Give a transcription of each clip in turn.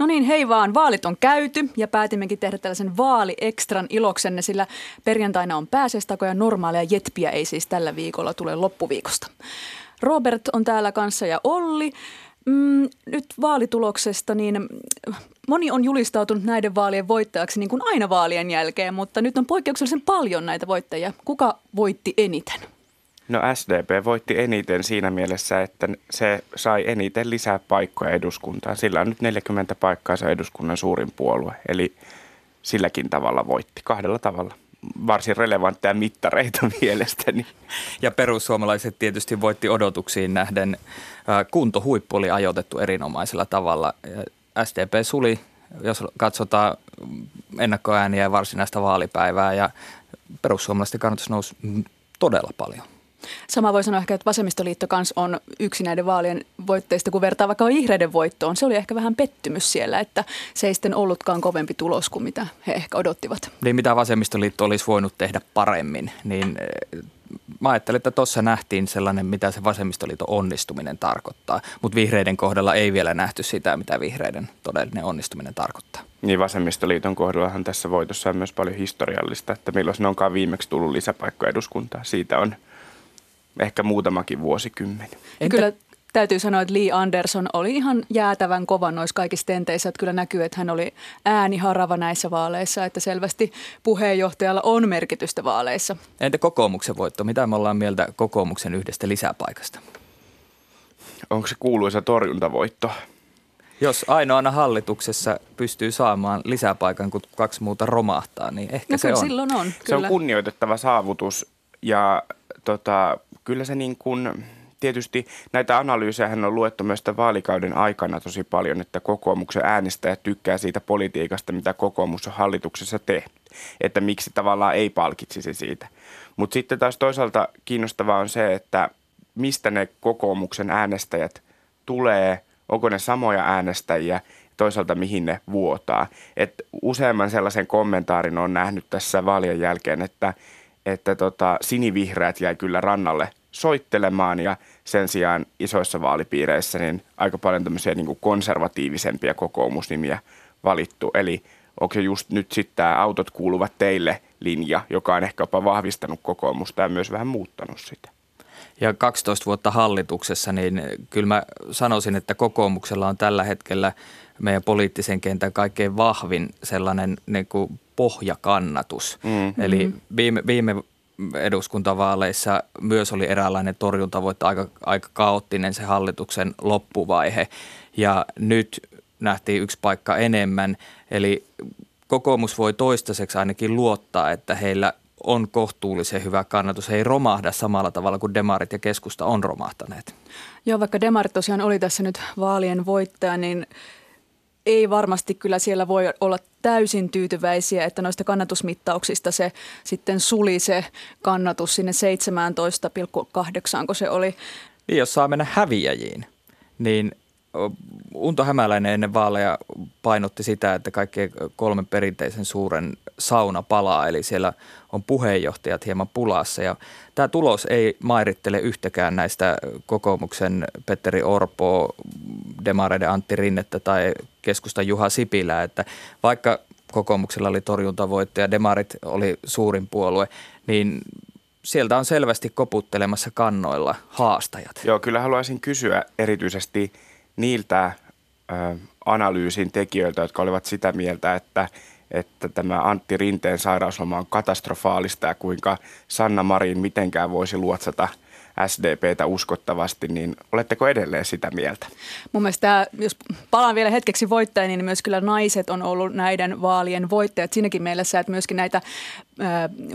No niin, hei vaan. Vaalit on käyty ja päätimmekin tehdä tällaisen vaali-ekstran iloksenne, sillä perjantaina on pääsestako ja normaalia jetpiä ei siis tällä viikolla tule loppuviikosta. Robert on täällä kanssa ja Olli. Mm, nyt vaalituloksesta, niin mm, moni on julistautunut näiden vaalien voittajaksi niin kuin aina vaalien jälkeen, mutta nyt on poikkeuksellisen paljon näitä voittajia. Kuka voitti eniten? No SDP voitti eniten siinä mielessä, että se sai eniten lisää paikkoja eduskuntaan. Sillä on nyt 40 paikkaa, se eduskunnan suurin puolue. Eli silläkin tavalla voitti, kahdella tavalla. Varsin relevantteja mittareita mielestäni. Ja perussuomalaiset tietysti voitti odotuksiin nähden. Kuntohuippu oli ajoitettu erinomaisella tavalla. SDP suli, jos katsotaan ennakkoääniä ja varsinaista vaalipäivää ja perussuomalaisten kannatus nousi todella paljon. Sama voi sanoa ehkä, että vasemmistoliitto kans on yksi näiden vaalien voitteista, kun vertaa vaikka vihreiden voittoon. Se oli ehkä vähän pettymys siellä, että se ei sitten ollutkaan kovempi tulos kuin mitä he ehkä odottivat. Niin mitä vasemmistoliitto olisi voinut tehdä paremmin, niin eh, mä ajattelin, että tuossa nähtiin sellainen, mitä se vasemmistoliiton onnistuminen tarkoittaa. Mutta vihreiden kohdalla ei vielä nähty sitä, mitä vihreiden todellinen onnistuminen tarkoittaa. Niin vasemmistoliiton kohdallahan tässä voitossa on myös paljon historiallista, että milloin ne onkaan viimeksi tullut lisäpaikka eduskuntaa. Siitä on – ehkä muutamakin vuosikymmen. Entä? Kyllä täytyy sanoa, että Lee Anderson oli ihan jäätävän kova noissa kaikissa tenteissä. Että kyllä näkyy, että hän oli ääniharava näissä vaaleissa, että selvästi puheenjohtajalla on merkitystä vaaleissa. Entä kokoomuksen voitto? Mitä me ollaan mieltä kokoomuksen yhdestä lisäpaikasta? Onko se kuuluisa torjuntavoitto? Jos ainoana hallituksessa pystyy saamaan lisäpaikan, kun kaksi muuta romahtaa, niin ehkä no, se on. silloin on. Kyllä. Se on kunnioitettava saavutus ja tota, kyllä se niin kuin, tietysti näitä analyysejä on luettu myös tämän vaalikauden aikana tosi paljon, että kokoomuksen äänestäjät tykkää siitä politiikasta, mitä kokoomus on hallituksessa tehnyt. Että miksi tavallaan ei palkitsisi siitä. Mutta sitten taas toisaalta kiinnostavaa on se, että mistä ne kokoomuksen äänestäjät tulee, onko ne samoja äänestäjiä, toisaalta mihin ne vuotaa. Et useamman sellaisen kommentaarin on nähnyt tässä vaalien jälkeen, että – että tota, sinivihreät jäi kyllä rannalle soittelemaan ja sen sijaan isoissa vaalipiireissä niin aika paljon tämmöisiä niin kuin konservatiivisempia kokoomusnimiä valittu. Eli onko se just nyt sitten tämä autot kuuluvat teille linja, joka on ehkä jopa vahvistanut kokoomusta ja myös vähän muuttanut sitä. Ja 12 vuotta hallituksessa, niin kyllä mä sanoisin, että kokoomuksella on tällä hetkellä meidän poliittisen kentän kaikkein vahvin sellainen niin kuin pohjakannatus. Mm. Eli viime, viime eduskuntavaaleissa myös oli eräänlainen torjuntavoitto, aika, aika kaoottinen se hallituksen loppuvaihe. Ja nyt nähtiin yksi paikka enemmän, eli kokoomus voi toistaiseksi ainakin luottaa, että heillä on kohtuullisen hyvä kannatus. He ei romahda samalla tavalla kuin demarit ja keskusta on romahtaneet. Joo, vaikka demarit tosiaan oli tässä nyt vaalien voittaja, niin ei varmasti kyllä siellä voi olla täysin tyytyväisiä, että noista kannatusmittauksista se sitten suli se kannatus sinne 17,8, kun se oli. Niin, jos saa mennä häviäjiin, niin Unto Hämäläinen ennen vaaleja painotti sitä, että kaikkien kolmen perinteisen suuren sauna palaa, eli siellä on puheenjohtajat hieman pulassa. Ja tämä tulos ei mairittele yhtäkään näistä kokoomuksen Petteri Orpo, Demareiden Antti Rinnettä tai keskustan Juha Sipilää, että vaikka kokoomuksella oli torjuntavoitto ja Demarit oli suurin puolue, niin sieltä on selvästi koputtelemassa kannoilla haastajat. Joo, kyllä haluaisin kysyä erityisesti niiltä ö, analyysin tekijöiltä, jotka olivat sitä mieltä, että – että tämä Antti Rinteen sairausloma on katastrofaalista ja kuinka Sanna Marin mitenkään voisi luotsata SDPtä uskottavasti, niin oletteko edelleen sitä mieltä? Mun mielestä jos palaan vielä hetkeksi voittajiin, niin myös kyllä naiset on ollut näiden vaalien voittajat siinäkin mielessä, että myöskin näitä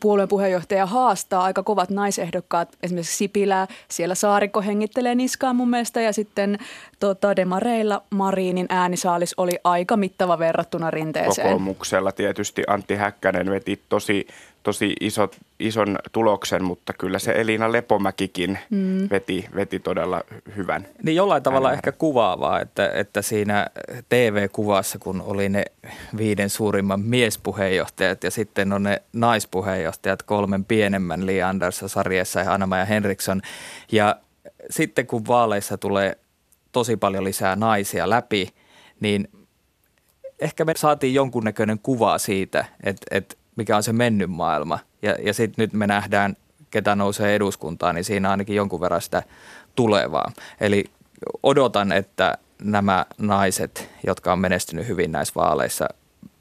puolueen puheenjohtaja haastaa aika kovat naisehdokkaat, esimerkiksi Sipilä, siellä Saarikko hengittelee niskaan mun mielestä ja sitten tota, Demareilla Mariinin äänisaalis oli aika mittava verrattuna rinteeseen. Kokoomuksella tietysti Antti Häkkänen veti tosi tosi iso, ison tuloksen, mutta kyllä se Elina Lepomäkikin mm. veti, veti todella hyvän. Niin jollain tavalla äänen. ehkä kuvaavaa, että, että siinä TV-kuvassa, kun oli ne viiden suurimman miespuheenjohtajat ja sitten on ne naispuheenjohtajat kolmen pienemmän Li Andersson sarjassa ja Anna-Maja Henriksson. Ja sitten kun vaaleissa tulee tosi paljon lisää naisia läpi, niin ehkä me saatiin jonkunnäköinen kuva siitä, että, että mikä on se mennyt maailma. Ja, ja sitten nyt me nähdään, ketä nousee eduskuntaan, niin siinä ainakin jonkun verran sitä tulevaa. Eli odotan, että nämä naiset, jotka on menestynyt hyvin näissä vaaleissa,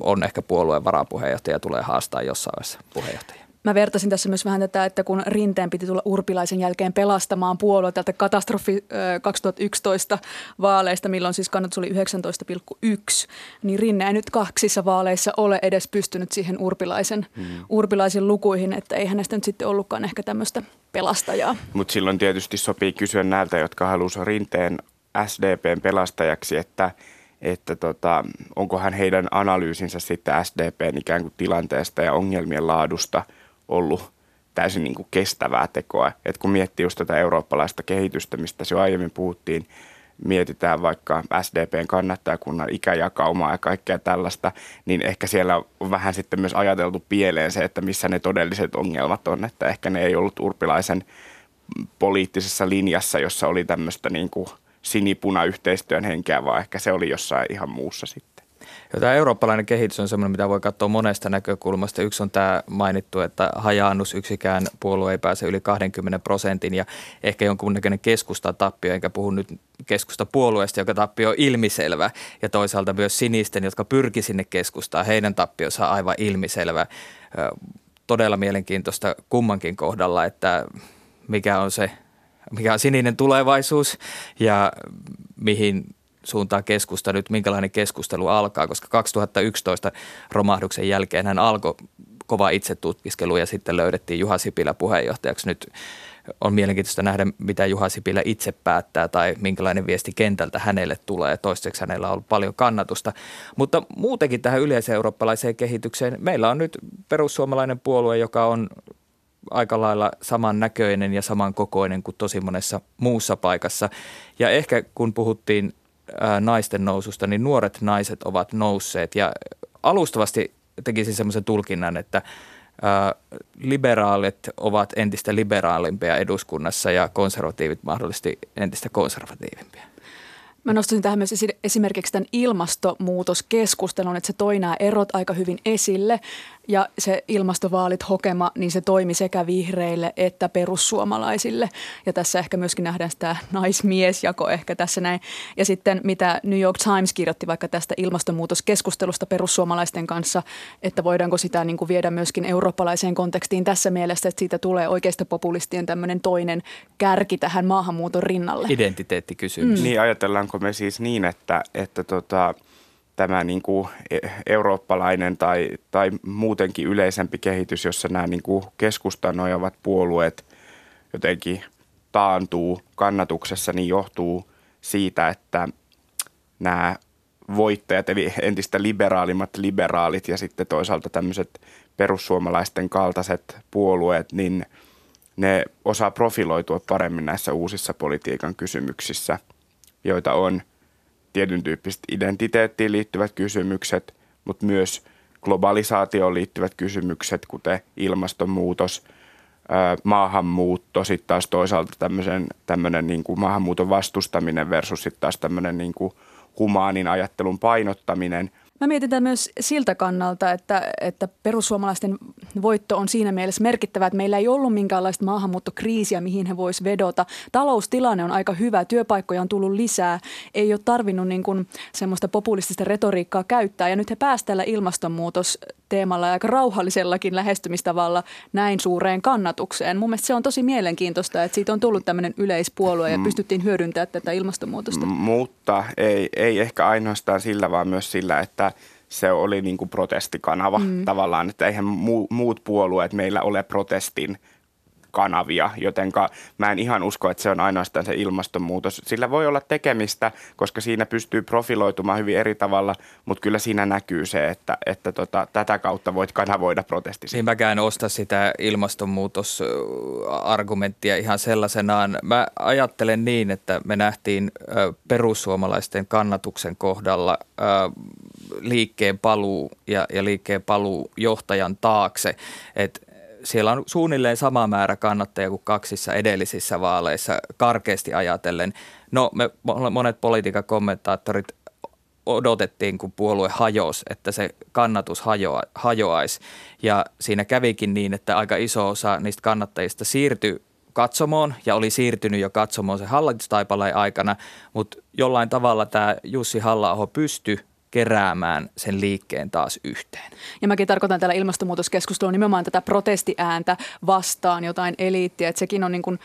on ehkä puolueen varapuheenjohtaja tulee haastaa jossain vaiheessa puheenjohtaja. Mä vertasin tässä myös vähän tätä, että kun Rinteen piti tulla Urpilaisen jälkeen pelastamaan puolue tältä katastrofi 2011 vaaleista, milloin siis kannatus oli 19,1, niin Rinne ei nyt kaksissa vaaleissa ole edes pystynyt siihen Urpilaisen, hmm. Urpilaisen lukuihin, että ei hänestä nyt sitten ollutkaan ehkä tämmöistä pelastajaa. Mutta silloin tietysti sopii kysyä näiltä, jotka halusivat Rinteen SDPn pelastajaksi, että että tota, onkohan heidän analyysinsä sitten SDPn ikään kuin tilanteesta ja ongelmien laadusta – ollut täysin niin kuin kestävää tekoa. Et kun miettii just tätä eurooppalaista kehitystä, mistä jo aiemmin puhuttiin, mietitään vaikka SDPn kannattajakunnan ikäjakaumaa ja kaikkea tällaista, niin ehkä siellä on vähän sitten myös ajateltu pieleen se, että missä ne todelliset ongelmat on, että ehkä ne ei ollut urpilaisen poliittisessa linjassa, jossa oli tämmöistä niin kuin sinipuna-yhteistyön henkeä, vaan ehkä se oli jossain ihan muussa sitten. Ja tämä eurooppalainen kehitys on sellainen, mitä voi katsoa monesta näkökulmasta. Yksi on tämä mainittu, että hajaannus yksikään puolue ei pääse yli 20 prosentin ja ehkä jonkunnäköinen keskusta tappio, enkä puhu nyt keskusta puolueesta, joka tappio on ilmiselvä ja toisaalta myös sinisten, jotka pyrki sinne keskustaan, heidän tappionsa on aivan ilmiselvä. Todella mielenkiintoista kummankin kohdalla, että mikä on se, mikä on sininen tulevaisuus ja mihin suuntaan keskusta nyt, minkälainen keskustelu alkaa, koska 2011 romahduksen jälkeen hän alkoi kova itsetutkiskelu ja sitten löydettiin Juha Sipilä puheenjohtajaksi. Nyt on mielenkiintoista nähdä, mitä Juha Sipilä itse päättää tai minkälainen viesti kentältä hänelle tulee. Toistaiseksi hänellä on ollut paljon kannatusta. Mutta muutenkin tähän yleiseurooppalaiseen kehitykseen. Meillä on nyt perussuomalainen puolue, joka on aika lailla saman näköinen ja saman kokoinen kuin tosi monessa muussa paikassa. Ja ehkä kun puhuttiin naisten noususta, niin nuoret naiset ovat nousseet. Ja alustavasti tekisin semmoisen tulkinnan, että liberaalit ovat entistä liberaalimpia eduskunnassa ja konservatiivit mahdollisesti entistä konservatiivimpia. Mä nostaisin tähän myös esimerkiksi tämän ilmastonmuutoskeskustelun, että se toi nämä erot aika hyvin esille ja se ilmastovaalit hokema, niin se toimi sekä vihreille että perussuomalaisille. Ja tässä ehkä myöskin nähdään sitä naismiesjako ehkä tässä näin. Ja sitten mitä New York Times kirjoitti vaikka tästä ilmastonmuutoskeskustelusta perussuomalaisten kanssa, että voidaanko sitä niin kuin viedä myöskin eurooppalaiseen kontekstiin tässä mielessä, että siitä tulee oikeista populistien tämmöinen toinen kärki tähän maahanmuuton rinnalle. Identiteettikysymys. Mm. Niin ajatellaanko me siis niin, että, että tota, tämä niin kuin e, eurooppalainen tai, tai muutenkin yleisempi kehitys, jossa nämä niin kuin keskustan nojavat puolueet jotenkin taantuu kannatuksessa, niin johtuu siitä, että nämä voittajat, eli entistä liberaalimmat liberaalit ja sitten toisaalta tämmöiset perussuomalaisten kaltaiset puolueet, niin ne osaa profiloitua paremmin näissä uusissa politiikan kysymyksissä, joita on – tietyn tyyppiset identiteettiin liittyvät kysymykset, mutta myös globalisaatioon liittyvät kysymykset, kuten ilmastonmuutos, maahanmuutto, sitten taas toisaalta tämmöisen, tämmöinen niin kuin maahanmuuton vastustaminen versus sitten taas tämmöinen niin kuin humaanin ajattelun painottaminen – Mä mietin tämän myös siltä kannalta, että, että perussuomalaisten voitto on siinä mielessä merkittävä, että meillä ei ollut minkäänlaista maahanmuuttokriisiä, mihin he vois vedota. Taloustilanne on aika hyvä, työpaikkoja on tullut lisää, ei ole tarvinnut niin kuin semmoista populistista retoriikkaa käyttää. Ja nyt he pääsivät tällä ilmastonmuutosteemalla ja aika rauhallisellakin lähestymistavalla näin suureen kannatukseen. Mun mielestä se on tosi mielenkiintoista, että siitä on tullut tämmöinen yleispuolue ja mm. pystyttiin hyödyntämään tätä ilmastonmuutosta. Mutta ei, ei ehkä ainoastaan sillä, vaan myös sillä, että se oli niin kuin protestikanava mm. tavallaan, että eihän muut puolueet meillä ole protestin kanavia, jotenka mä en ihan usko, että se on ainoastaan se ilmastonmuutos. Sillä voi olla tekemistä, koska siinä pystyy profiloitumaan hyvin eri tavalla, mutta kyllä siinä näkyy se, että, että tota, tätä kautta voit kanavoida protestisi. Niin mäkään osta sitä ilmastonmuutosargumenttia ihan sellaisenaan. Mä ajattelen niin, että me nähtiin perussuomalaisten kannatuksen kohdalla liikkeen paluu ja, ja liikkeen paluu johtajan taakse, että siellä on suunnilleen sama määrä kannattajia kuin kaksissa edellisissä vaaleissa karkeasti ajatellen. No me monet politiikan kommentaattorit odotettiin, kun puolue hajosi, että se kannatus hajoa, hajoaisi. Ja siinä kävikin niin, että aika iso osa niistä kannattajista siirtyi katsomoon ja oli siirtynyt jo katsomoon se hallitustaipaleen aikana, mutta jollain tavalla tämä Jussi halla pystyi keräämään sen liikkeen taas yhteen. Ja mäkin tarkoitan tällä ilmastonmuutoskeskustelua nimenomaan tätä protestiääntä vastaan jotain eliittiä, että sekin on niin kuin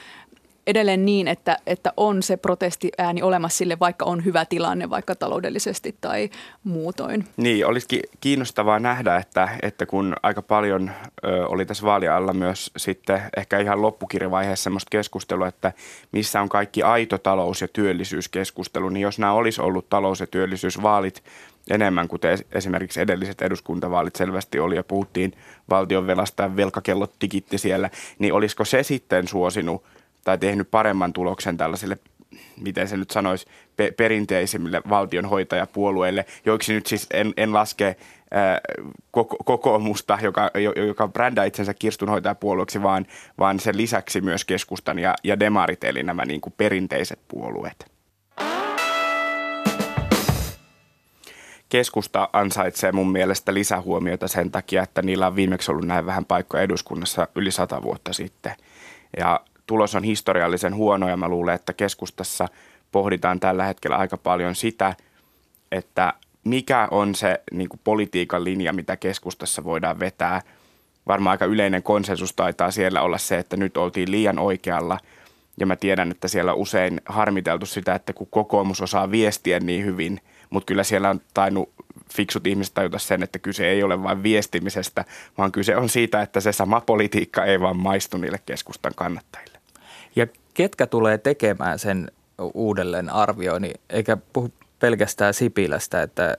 edelleen niin, että, että on se protestiääni olemassa sille, vaikka on hyvä tilanne, vaikka taloudellisesti tai muutoin. Niin, olisikin kiinnostavaa nähdä, että, että kun aika paljon ö, oli tässä vaalialla myös sitten ehkä ihan loppukirjavaiheessa semmoista keskustelua, että missä on kaikki aito talous- ja työllisyyskeskustelu, niin jos nämä olisi ollut talous- ja työllisyysvaalit enemmän, kuten esimerkiksi edelliset eduskuntavaalit selvästi oli ja puhuttiin valtionvelasta ja velkakellot tikitti siellä, niin olisiko se sitten suosinut tai tehnyt paremman tuloksen tällaisille miten se nyt sanoisi, pe- perinteisimmille valtionhoitajapuolueille, joiksi nyt siis en, en laske ää, koko, kokoomusta, joka, joka brändää itsensä kirstunhoitajapuolueeksi, vaan, vaan sen lisäksi myös keskustan ja, ja demarit, eli nämä niin kuin perinteiset puolueet. keskusta ansaitsee mun mielestä lisähuomiota sen takia, että niillä on viimeksi ollut näin vähän paikkoja eduskunnassa yli sata vuotta sitten. Ja tulos on historiallisen huono ja mä luulen, että keskustassa pohditaan tällä hetkellä aika paljon sitä, että mikä on se niin kuin politiikan linja, mitä keskustassa voidaan vetää. Varmaan aika yleinen konsensus taitaa siellä olla se, että nyt oltiin liian oikealla. Ja mä tiedän, että siellä on usein harmiteltu sitä, että kun kokoomus osaa viestiä niin hyvin – mutta kyllä siellä on tainnut fiksut ihmiset tajuta sen, että kyse ei ole vain viestimisestä, vaan kyse on siitä, että se sama politiikka ei vaan maistu niille keskustan kannattajille. Ketkä tulee tekemään sen uudelleen arvioinnin, eikä puhu pelkästään Sipilästä, että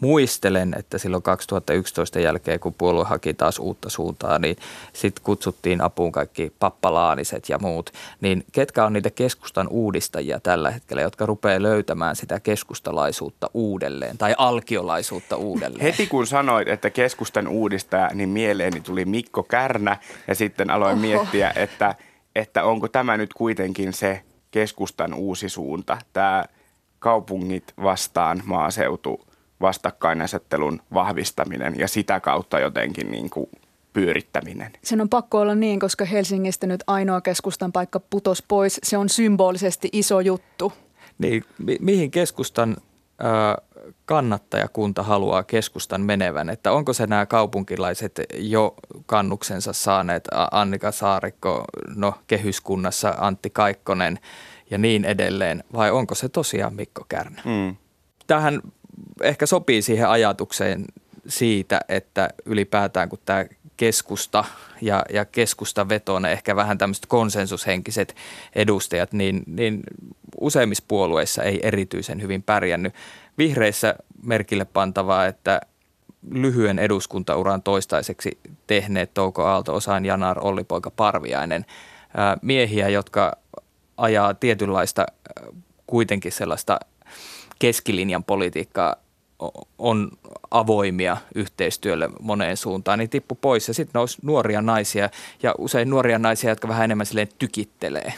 muistelen, että silloin 2011 jälkeen, kun puolue haki taas uutta suuntaa, niin sitten kutsuttiin apuun kaikki pappalaaniset ja muut. Niin ketkä on niitä keskustan uudistajia tällä hetkellä, jotka rupeaa löytämään sitä keskustalaisuutta uudelleen tai alkiolaisuutta uudelleen? Heti kun sanoit, että keskustan uudistaja, niin mieleeni tuli Mikko Kärnä ja sitten aloin Oho. miettiä, että, että onko tämä nyt kuitenkin se keskustan uusi suunta, tämä kaupungit vastaan maaseutu – vastakkainasettelun vahvistaminen ja sitä kautta jotenkin niin kuin pyörittäminen. Sen on pakko olla niin, koska Helsingistä nyt ainoa keskustan paikka putos pois. Se on symbolisesti iso juttu. Niin, mi- mihin keskustan kannattajakunta haluaa keskustan menevän? Että onko se nämä kaupunkilaiset jo kannuksensa saaneet, Annika Saarikko, no kehyskunnassa Antti Kaikkonen ja niin edelleen, vai onko se tosiaan Mikko Kärnä? Mm. Tähän ehkä sopii siihen ajatukseen siitä, että ylipäätään kun tämä keskusta ja, ja keskustavetone, ehkä vähän tämmöiset konsensushenkiset edustajat, niin, niin useimmissa puolueissa ei erityisen hyvin pärjännyt. Vihreissä merkille pantavaa, että lyhyen eduskuntauran toistaiseksi tehneet Touko Aalto, Osaan Janar, Olli-Poika Parviainen, miehiä, jotka ajaa tietynlaista kuitenkin sellaista keskilinjan politiikkaa on avoimia yhteistyölle moneen suuntaan, niin tippu pois. Ja sitten nousi nuoria naisia ja usein nuoria naisia, jotka vähän enemmän silleen tykittelee.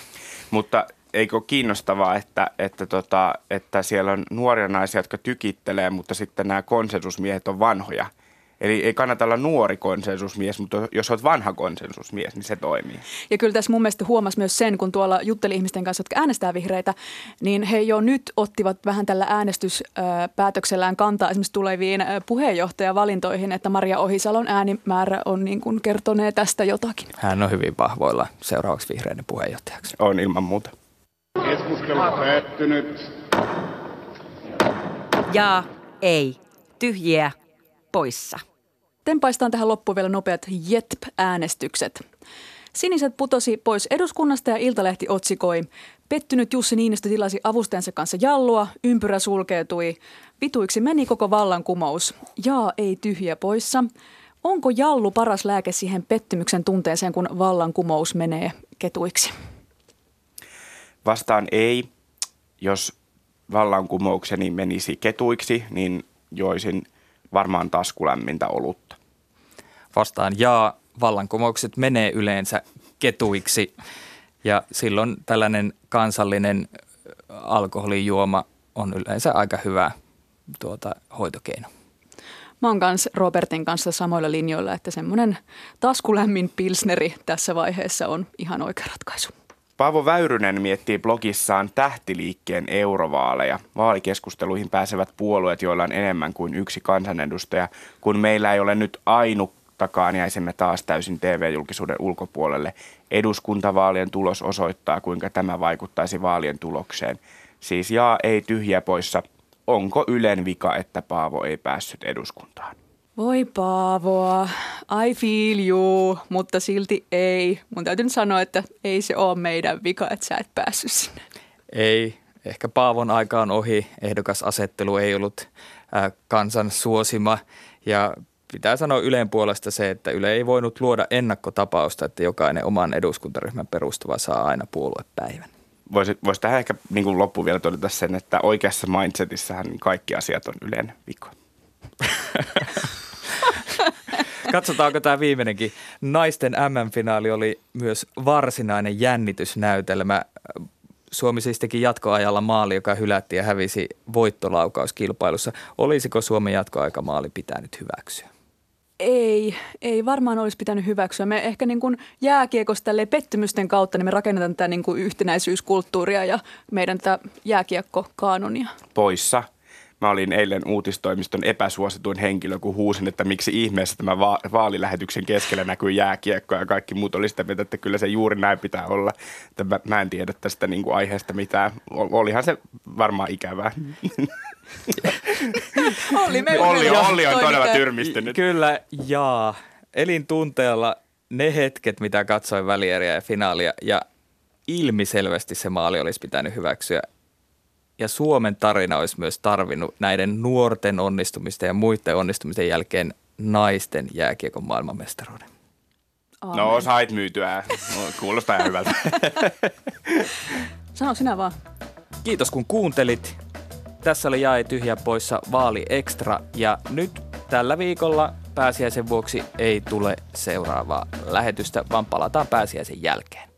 Mutta eikö kiinnostavaa, että, että, tota, että siellä on nuoria naisia, jotka tykittelee, mutta sitten nämä konsensusmiehet on vanhoja – Eli ei kannata olla nuori konsensusmies, mutta jos olet vanha konsensusmies, niin se toimii. Ja kyllä tässä mun mielestä huomasi myös sen, kun tuolla jutteli ihmisten kanssa, jotka äänestää vihreitä, niin he jo nyt ottivat vähän tällä äänestyspäätöksellään kantaa esimerkiksi tuleviin puheenjohtajavalintoihin, että Maria Ohisalon äänimäärä on niin kuin kertonee tästä jotakin. Hän on hyvin vahvoilla seuraavaksi vihreiden puheenjohtajaksi. On ilman muuta. Keskustelu päättynyt. Ja ei. Tyhjiä poissa. Tempaistaan tähän loppuun vielä nopeat JETP-äänestykset. Siniset putosi pois eduskunnasta ja Iltalehti otsikoi. Pettynyt Jussi Niinistö tilasi avustajansa kanssa jallua, ympyrä sulkeutui. Vituiksi meni koko vallankumous. Jaa, ei tyhjä poissa. Onko jallu paras lääke siihen pettymyksen tunteeseen, kun vallankumous menee ketuiksi? Vastaan ei. Jos vallankumoukseni menisi ketuiksi, niin joisin varmaan taskulämmintä olutta. Vastaan jaa, vallankumoukset menee yleensä ketuiksi ja silloin tällainen kansallinen alkoholijuoma on yleensä aika hyvä tuota, hoitokeino. Mä oon kanssa Robertin kanssa samoilla linjoilla, että semmoinen taskulämmin pilsneri tässä vaiheessa on ihan oikea ratkaisu. Paavo Väyrynen miettii blogissaan tähtiliikkeen eurovaaleja. Vaalikeskusteluihin pääsevät puolueet, joilla on enemmän kuin yksi kansanedustaja, kun meillä ei ole nyt ainuttakaan jäisimme taas täysin TV-julkisuuden ulkopuolelle. Eduskuntavaalien tulos osoittaa, kuinka tämä vaikuttaisi vaalien tulokseen. Siis jaa, ei tyhjä poissa. Onko Ylen vika, että Paavo ei päässyt eduskuntaan? Voi Paavoa, I feel you, mutta silti ei. Mun täytyy nyt sanoa, että ei se ole meidän vika, että sä et päässyt sinne. Ei, ehkä Paavon aika on ohi. Ehdokasasettelu ei ollut äh, kansan suosima ja pitää sanoa Ylen puolesta se, että Yle ei voinut luoda ennakkotapausta, että jokainen oman eduskuntaryhmän perustuva saa aina puoluepäivän. Voisi, voisi tähän ehkä niin kuin loppu vielä todeta sen, että oikeassa mindsetissähän kaikki asiat on Ylen vika. Katsotaanko tämä viimeinenkin. Naisten MM-finaali oli myös varsinainen jännitysnäytelmä. Suomi siis teki jatkoajalla maali, joka hylättiin ja hävisi voittolaukauskilpailussa. Olisiko Suomen jatkoaikamaali pitänyt hyväksyä? Ei, ei varmaan olisi pitänyt hyväksyä. Me ehkä niin kuin jääkiekosta pettymysten kautta niin me rakennetaan tätä niin kuin yhtenäisyyskulttuuria ja meidän tätä jääkiekko-kaanonia. Poissa Mä olin eilen uutistoimiston epäsuosituin henkilö, kun huusin, että miksi ihmeessä tämä va- vaalilähetyksen keskellä näkyy jääkiekko ja kaikki muut oli sitä mieltä, että kyllä se juuri näin pitää olla. Että mä, mä en tiedä tästä niin kuin aiheesta mitään. Olihan se varmaan ikävää. Olli, me Olli, Olli on todella tyrmistynyt. Kyllä, jaa. Elin tunteella ne hetket, mitä katsoin välieriä ja finaalia ja ilmiselvästi se maali olisi pitänyt hyväksyä ja Suomen tarina olisi myös tarvinnut näiden nuorten onnistumisten ja muiden onnistumisten jälkeen naisten jääkiekon maailmanmestaruuden. Aamen. No, sait myytyä. No, kuulostaa ihan hyvältä. Sano sinä vaan. Kiitos kun kuuntelit. Tässä oli Jae tyhjä poissa Vaali Extra ja nyt tällä viikolla pääsiäisen vuoksi ei tule seuraavaa lähetystä, vaan palataan pääsiäisen jälkeen.